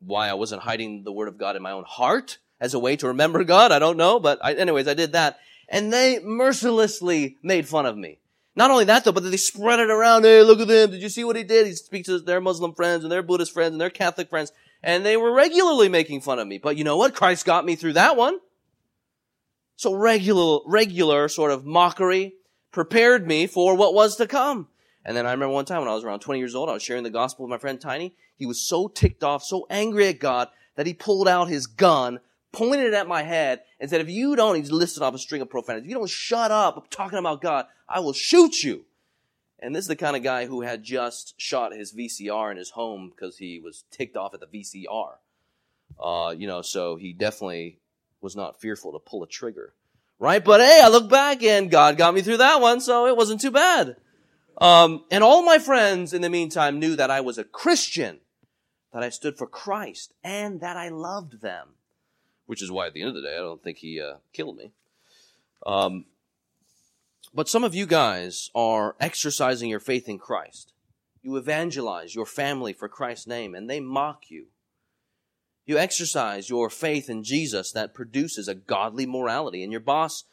why I wasn't hiding the word of God in my own heart as a way to remember God. I don't know, but I, anyways, I did that. And they mercilessly made fun of me. Not only that though, but they spread it around. Hey, look at them. Did you see what he did? He speaks to their Muslim friends and their Buddhist friends and their Catholic friends. And they were regularly making fun of me. But you know what? Christ got me through that one. So regular, regular sort of mockery prepared me for what was to come. And then I remember one time when I was around 20 years old, I was sharing the gospel with my friend Tiny. He was so ticked off, so angry at God that he pulled out his gun, pointed it at my head, and said, if you don't, he's listed off a string of profanities. If you don't shut up talking about God, I will shoot you. And this is the kind of guy who had just shot his VCR in his home because he was ticked off at the VCR. Uh, you know, so he definitely was not fearful to pull a trigger. Right? But hey, I look back and God got me through that one, so it wasn't too bad. Um, and all my friends in the meantime knew that I was a Christian, that I stood for Christ, and that I loved them. Which is why at the end of the day, I don't think he uh, killed me. Um, but some of you guys are exercising your faith in Christ. You evangelize your family for Christ's name, and they mock you. You exercise your faith in Jesus that produces a godly morality, and your boss,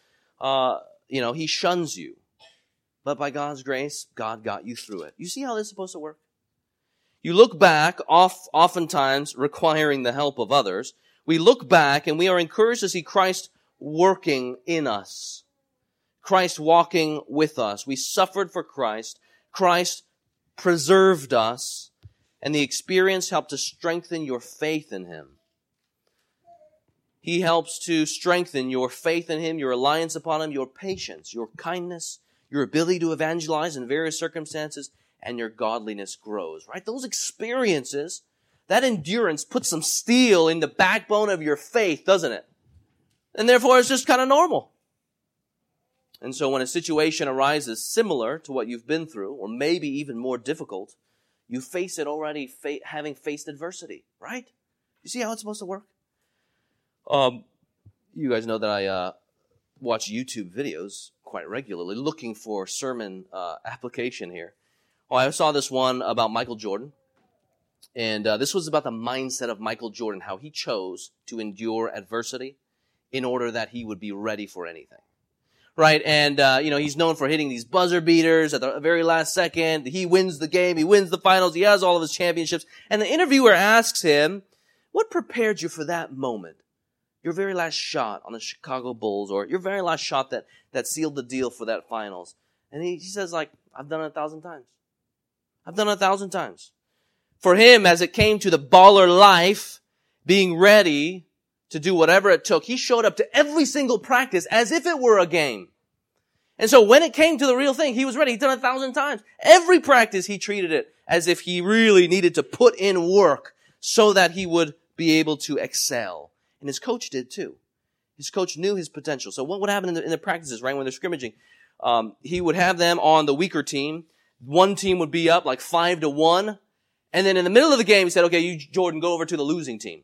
uh, you know, he shuns you but by God's grace, God got you through it. You see how this is supposed to work? You look back, off, oftentimes requiring the help of others. We look back and we are encouraged to see Christ working in us. Christ walking with us. We suffered for Christ. Christ preserved us. And the experience helped to strengthen your faith in Him. He helps to strengthen your faith in Him, your reliance upon Him, your patience, your kindness, your ability to evangelize in various circumstances, and your godliness grows, right? Those experiences, that endurance puts some steel in the backbone of your faith, doesn't it? And therefore it's just kind of normal. And so when a situation arises similar to what you've been through, or maybe even more difficult, you face it already fa- having faced adversity, right? You see how it's supposed to work? Um, you guys know that I uh, watch YouTube videos quite regularly, looking for sermon uh, application here. Oh, I saw this one about Michael Jordan, and uh, this was about the mindset of Michael Jordan, how he chose to endure adversity in order that he would be ready for anything. right? And, uh, you know, he's known for hitting these buzzer beaters at the very last second. He wins the game. He wins the finals. He has all of his championships. And the interviewer asks him, what prepared you for that moment? Your very last shot on the Chicago Bulls or your very last shot that, that sealed the deal for that finals. And he, he says like, I've done it a thousand times. I've done it a thousand times. For him, as it came to the baller life, being ready to do whatever it took, he showed up to every single practice as if it were a game. And so when it came to the real thing, he was ready. He'd done a thousand times. Every practice, he treated it as if he really needed to put in work so that he would be able to excel. And his coach did too. His coach knew his potential. So what would happen in the, in the practices, right, when they're scrimmaging? Um, he would have them on the weaker team. One team would be up like five to one. And then in the middle of the game, he said, okay, you, Jordan, go over to the losing team.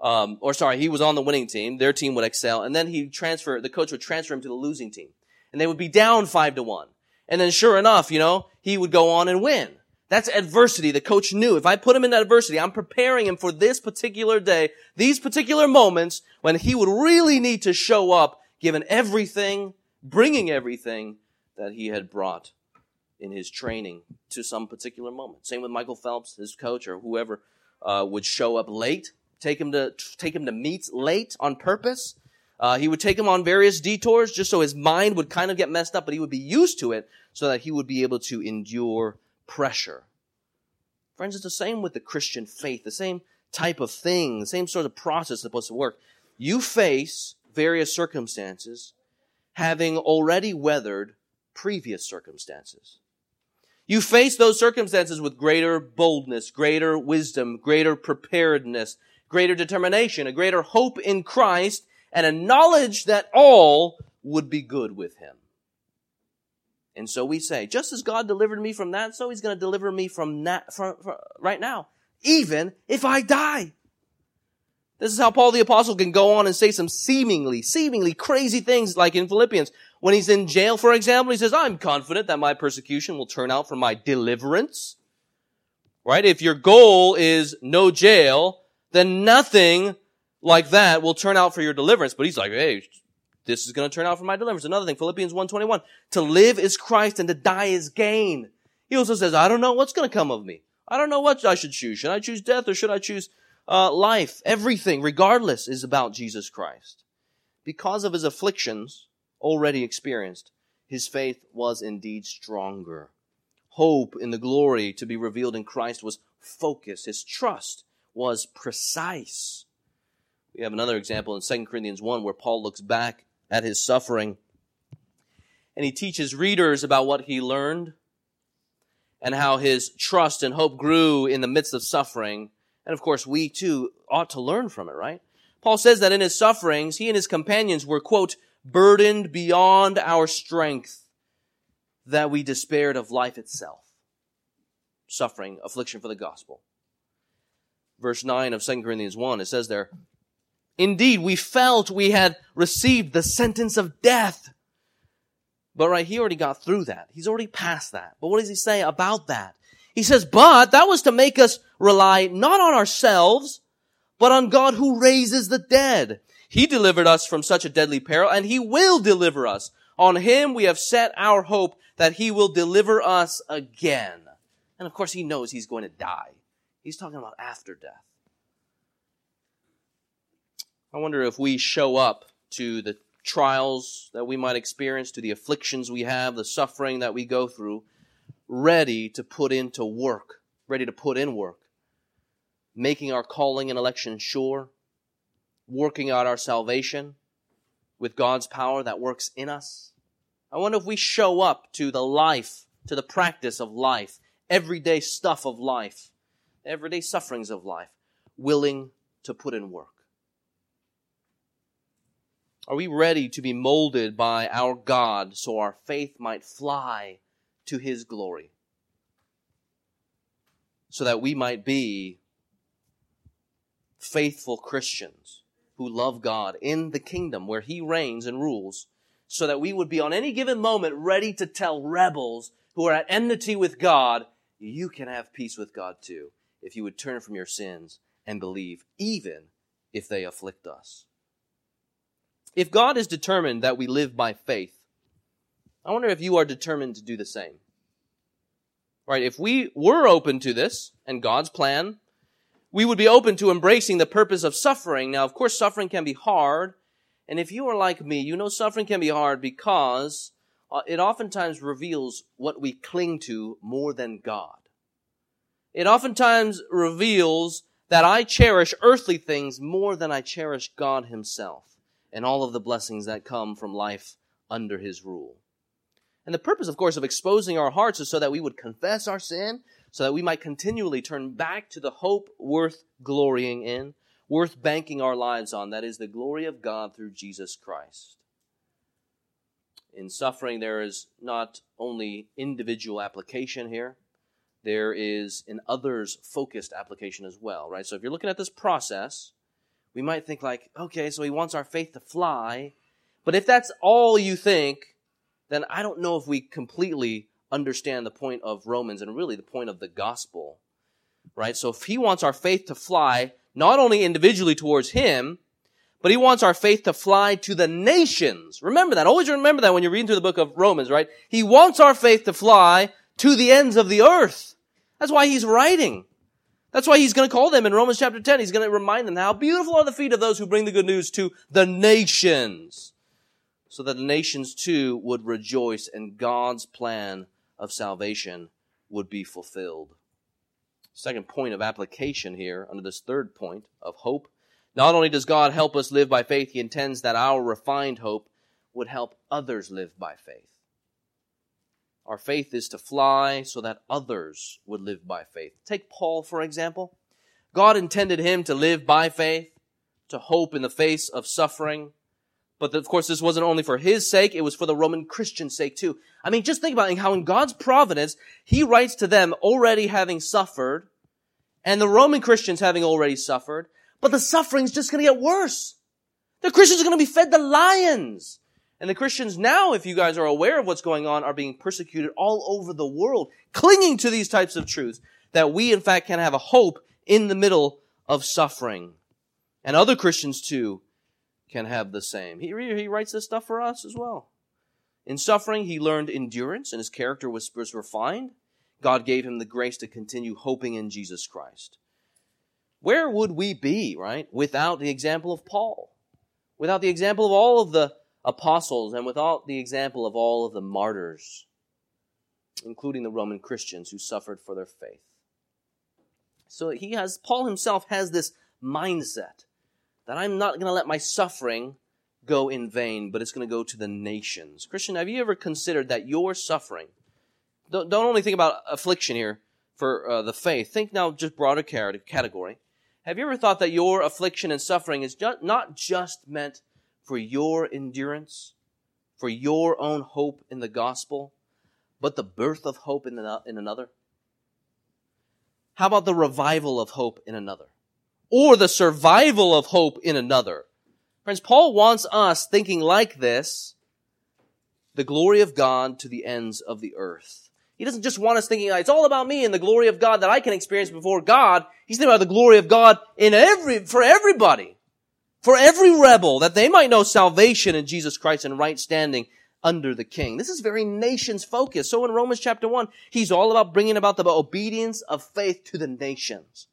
Um, or sorry, he was on the winning team. Their team would excel. And then he'd transfer, the coach would transfer him to the losing team. And they would be down five to one. And then sure enough, you know, he would go on and win. That's adversity. The coach knew if I put him in adversity, I'm preparing him for this particular day, these particular moments when he would really need to show up, given everything, bringing everything that he had brought in his training to some particular moment. Same with Michael Phelps, his coach, or whoever uh, would show up late, take him to take him to meets late on purpose. Uh, he would take him on various detours just so his mind would kind of get messed up, but he would be used to it so that he would be able to endure pressure. Friends, it's the same with the Christian faith, the same type of thing, the same sort of process supposed to work. You face various circumstances having already weathered previous circumstances. You face those circumstances with greater boldness, greater wisdom, greater preparedness, greater determination, a greater hope in Christ, and a knowledge that all would be good with him. And so we say, just as God delivered me from that, so he's going to deliver me from that from, from, right now, even if I die. This is how Paul the apostle can go on and say some seemingly, seemingly crazy things like in Philippians. When he's in jail, for example, he says, I'm confident that my persecution will turn out for my deliverance. Right? If your goal is no jail, then nothing like that will turn out for your deliverance. But he's like, hey, this is going to turn out for my deliverance. Another thing, Philippians 1.21, to live is Christ and to die is gain. He also says, I don't know what's going to come of me. I don't know what I should choose. Should I choose death or should I choose uh, life? Everything, regardless, is about Jesus Christ. Because of his afflictions already experienced, his faith was indeed stronger. Hope in the glory to be revealed in Christ was focused. His trust was precise. We have another example in 2 Corinthians 1 where Paul looks back at his suffering. And he teaches readers about what he learned and how his trust and hope grew in the midst of suffering. And of course, we too ought to learn from it, right? Paul says that in his sufferings, he and his companions were, quote, burdened beyond our strength that we despaired of life itself. Suffering, affliction for the gospel. Verse 9 of 2 Corinthians 1, it says there, Indeed, we felt we had received the sentence of death. But right, he already got through that. He's already past that. But what does he say about that? He says, but that was to make us rely not on ourselves, but on God who raises the dead. He delivered us from such a deadly peril and he will deliver us. On him we have set our hope that he will deliver us again. And of course he knows he's going to die. He's talking about after death. I wonder if we show up to the trials that we might experience, to the afflictions we have, the suffering that we go through, ready to put into work, ready to put in work, making our calling and election sure, working out our salvation with God's power that works in us. I wonder if we show up to the life, to the practice of life, everyday stuff of life, everyday sufferings of life, willing to put in work. Are we ready to be molded by our God so our faith might fly to His glory? So that we might be faithful Christians who love God in the kingdom where He reigns and rules, so that we would be on any given moment ready to tell rebels who are at enmity with God, you can have peace with God too, if you would turn from your sins and believe, even if they afflict us. If God is determined that we live by faith, I wonder if you are determined to do the same. Right? If we were open to this and God's plan, we would be open to embracing the purpose of suffering. Now, of course, suffering can be hard. And if you are like me, you know suffering can be hard because uh, it oftentimes reveals what we cling to more than God. It oftentimes reveals that I cherish earthly things more than I cherish God Himself and all of the blessings that come from life under His rule. And the purpose, of course, of exposing our hearts is so that we would confess our sin, so that we might continually turn back to the hope worth glorying in, worth banking our lives on. That is the glory of God through Jesus Christ. In suffering, there is not only individual application here, there is an others focused application as well, right? So if you're looking at this process, we might think like, okay, so he wants our faith to fly. But if that's all you think, then I don't know if we completely understand the point of Romans and really the point of the gospel, right? So if he wants our faith to fly, not only individually towards him, but he wants our faith to fly to the nations. Remember that. Always remember that when you're reading through the book of Romans, right? He wants our faith to fly to the ends of the earth. That's why he's writing. That's why he's going to call them in Romans chapter 10. He's going to remind them how beautiful are the feet of those who bring the good news to the nations. So that the nations too would rejoice in God's plan of salvation would be fulfilled. Second point of application here under this third point of hope. Not only does God help us live by faith, he intends that our refined hope would help others live by faith. Our faith is to fly so that others would live by faith. Take Paul, for example. God intended him to live by faith, to hope in the face of suffering. But of course, this wasn't only for his sake, it was for the Roman Christian's sake too. I mean, just think about how in God's providence, he writes to them already having suffered, and the Roman Christians having already suffered, but the suffering's just gonna get worse. The Christians are gonna be fed the lions. And the Christians now, if you guys are aware of what's going on, are being persecuted all over the world, clinging to these types of truths, that we in fact can have a hope in the middle of suffering. And other Christians too can have the same. He, he writes this stuff for us as well. In suffering, he learned endurance and his character was, was refined. God gave him the grace to continue hoping in Jesus Christ. Where would we be, right, without the example of Paul? Without the example of all of the apostles and without the example of all of the martyrs, including the Roman Christians who suffered for their faith. So he has, Paul himself has this mindset that I'm not going to let my suffering go in vain, but it's going to go to the nations. Christian, have you ever considered that your suffering, don't, don't only think about affliction here for uh, the faith, think now just broader category. Have you ever thought that your affliction and suffering is just, not just meant for your endurance, for your own hope in the gospel, but the birth of hope in, the, in another? How about the revival of hope in another? Or the survival of hope in another? Friends, Paul wants us thinking like this, the glory of God to the ends of the earth. He doesn't just want us thinking, it's all about me and the glory of God that I can experience before God. He's thinking about the glory of God in every, for everybody for every rebel that they might know salvation in Jesus Christ and right standing under the king. This is very nations focused. So in Romans chapter 1, he's all about bringing about the obedience of faith to the nations.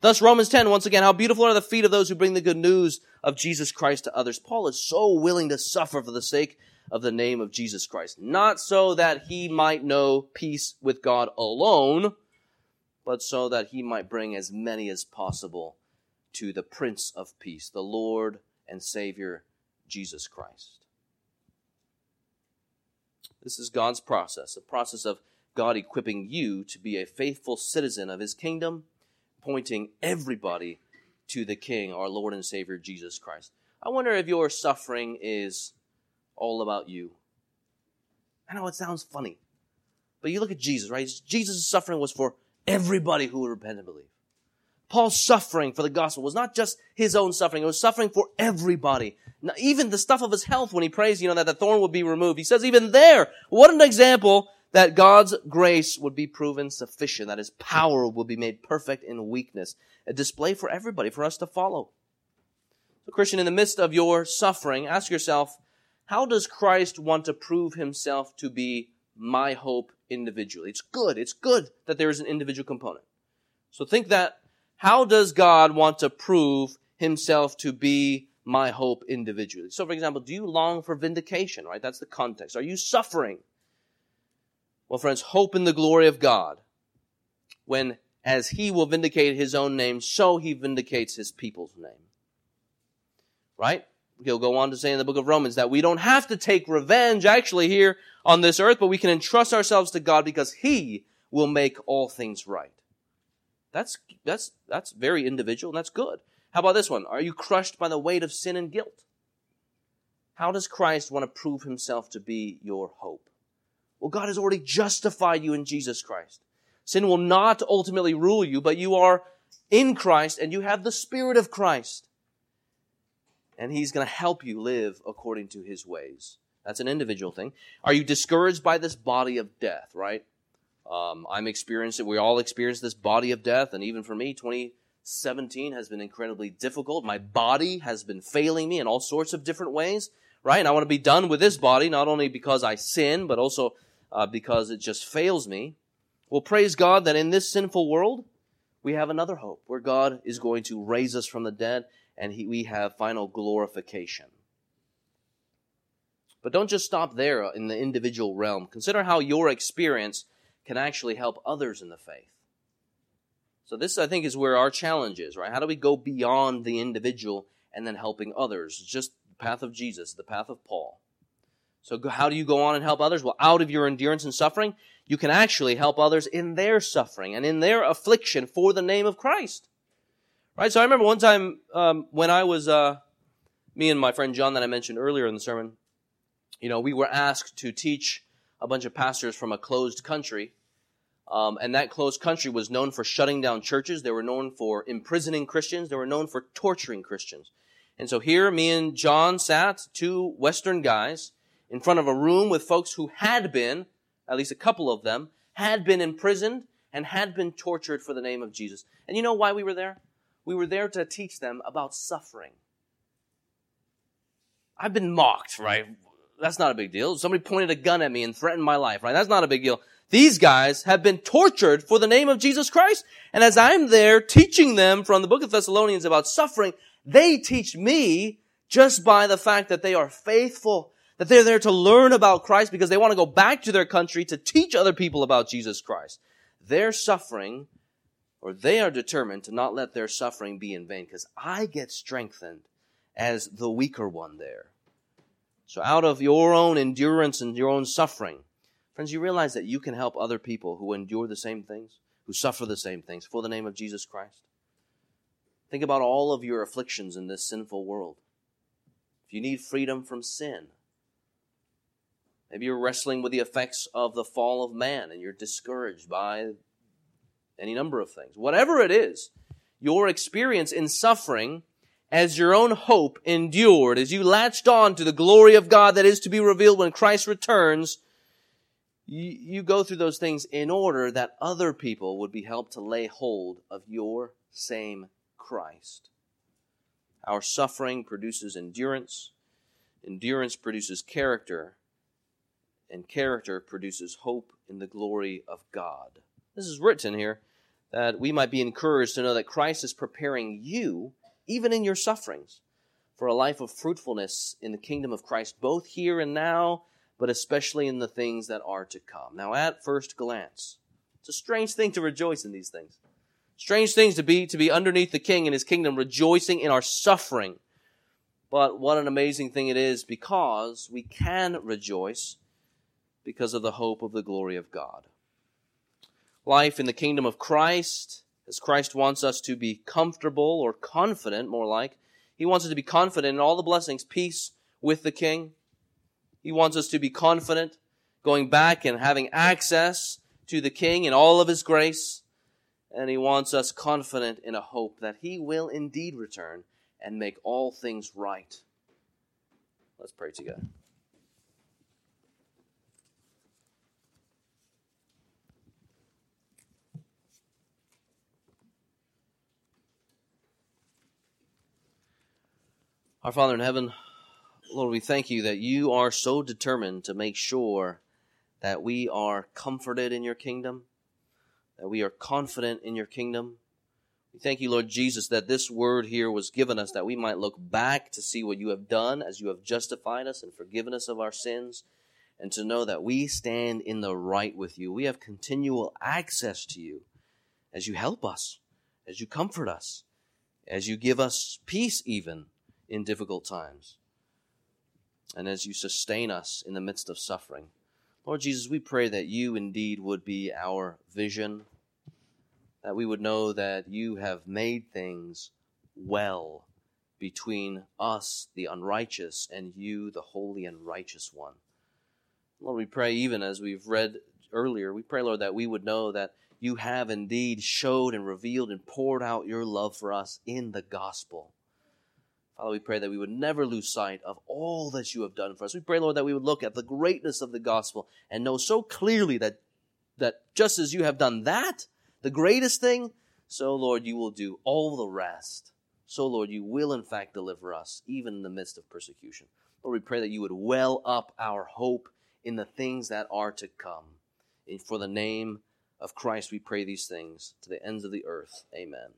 Thus Romans 10, once again, how beautiful are the feet of those who bring the good news of Jesus Christ to others. Paul is so willing to suffer for the sake of the name of Jesus Christ. Not so that he might know peace with God alone, but so that he might bring as many as possible to the Prince of Peace, the Lord and Savior, Jesus Christ. This is God's process, a process of God equipping you to be a faithful citizen of His kingdom, pointing everybody to the King, our Lord and Savior, Jesus Christ. I wonder if your suffering is all about you. I know it sounds funny, but you look at Jesus, right? Jesus' suffering was for everybody who would repent and believe. Paul's suffering for the gospel was not just his own suffering, it was suffering for everybody. Now, even the stuff of his health when he prays, you know, that the thorn would be removed. He says even there, what an example that God's grace would be proven sufficient, that his power would be made perfect in weakness. A display for everybody, for us to follow. So, Christian, in the midst of your suffering, ask yourself, how does Christ want to prove himself to be my hope individually? It's good. It's good that there is an individual component. So think that, how does God want to prove himself to be my hope individually? So, for example, do you long for vindication, right? That's the context. Are you suffering? Well, friends, hope in the glory of God when as he will vindicate his own name, so he vindicates his people's name right? He'll go on to say in the book of Romans that we don't have to take revenge actually here on this earth, but we can entrust ourselves to God because He will make all things right. That's, that's, that's very individual and that's good. How about this one? Are you crushed by the weight of sin and guilt? How does Christ want to prove himself to be your hope? Well, God has already justified you in Jesus Christ. Sin will not ultimately rule you, but you are in Christ and you have the Spirit of Christ and He's going to help you live according to His ways. That's an individual thing. Are you discouraged by this body of death, right? Um, I'm experiencing, we all experience this body of death, and even for me, 2017 has been incredibly difficult. My body has been failing me in all sorts of different ways, right? And I want to be done with this body, not only because I sin, but also uh, because it just fails me. Well, praise God that in this sinful world, we have another hope where God is going to raise us from the dead and he, we have final glorification. But don't just stop there in the individual realm. Consider how your experience can actually help others in the faith. So this, I think, is where our challenge is, right? How do we go beyond the individual and then helping others? Just the path of Jesus, the path of Paul. So how do you go on and help others? Well, out of your endurance and suffering, you can actually help others in their suffering and in their affliction for the name of Christ. Right? So I remember one time um, when I was, uh, me and my friend John that I mentioned earlier in the sermon, you know, we were asked to teach a bunch of pastors from a closed country. Um, and that closed country was known for shutting down churches. They were known for imprisoning Christians. They were known for torturing Christians. And so here, me and John sat, two Western guys, in front of a room with folks who had been, at least a couple of them, had been imprisoned and had been tortured for the name of Jesus. And you know why we were there? We were there to teach them about suffering. I've been mocked, right? That's not a big deal. Somebody pointed a gun at me and threatened my life, right? That's not a big deal. These guys have been tortured for the name of Jesus Christ. And as I'm there teaching them from the book of Thessalonians about suffering, they teach me just by the fact that they are faithful, that they're there to learn about Christ because they want to go back to their country to teach other people about Jesus Christ. Their suffering or they are determined to not let their suffering be in vain because I get strengthened as the weaker one there. So out of your own endurance and your own suffering, friends, you realize that you can help other people who endure the same things, who suffer the same things for the name of Jesus Christ. Think about all of your afflictions in this sinful world. If you need freedom from sin, maybe you're wrestling with the effects of the fall of man and you're discouraged by any number of things. Whatever it is, your experience in suffering as your own hope endured, as you latched on to the glory of God that is to be revealed when Christ returns, you, you go through those things in order that other people would be helped to lay hold of your same Christ. Our suffering produces endurance. Endurance produces character. And character produces hope in the glory of God. This is written here that we might be encouraged to know that Christ is preparing you, even in your sufferings, for a life of fruitfulness in the kingdom of Christ, both here and now, but especially in the things that are to come. Now, at first glance, it's a strange thing to rejoice in these things. Strange things to be, to be underneath the king and his kingdom, rejoicing in our suffering. But what an amazing thing it is because we can rejoice because of the hope of the glory of God life in the kingdom of Christ, as Christ wants us to be comfortable or confident, more like. He wants us to be confident in all the blessings, peace with the King. He wants us to be confident, going back and having access to the King in all of His grace. And He wants us confident in a hope that He will indeed return and make all things right. Let's pray together. Our Father in heaven, Lord, we thank you that you are so determined to make sure that we are comforted in your kingdom, that we are confident in your kingdom. We thank you, Lord Jesus, that this word here was given us that we might look back to see what you have done as you have justified us and forgiven us of our sins, and to know that we stand in the right with you. We have continual access to you as you help us, as you comfort us, as you give us peace even in difficult times, and as you sustain us in the midst of suffering. Lord Jesus, we pray that you indeed would be our vision, that we would know that you have made things well between us, the unrighteous, and you, the holy and righteous one. Lord, we pray, even as we've read earlier, we pray, Lord, that we would know that you have indeed showed and revealed and poured out your love for us in the gospel. Father, we pray that we would never lose sight of all that you have done for us. We pray, Lord, that we would look at the greatness of the gospel and know so clearly that, that just as you have done that, the greatest thing, so, Lord, you will do all the rest. So, Lord, you will in fact deliver us, even in the midst of persecution. Lord, we pray that you would well up our hope in the things that are to come. And for the name of Christ, we pray these things to the ends of the earth. Amen.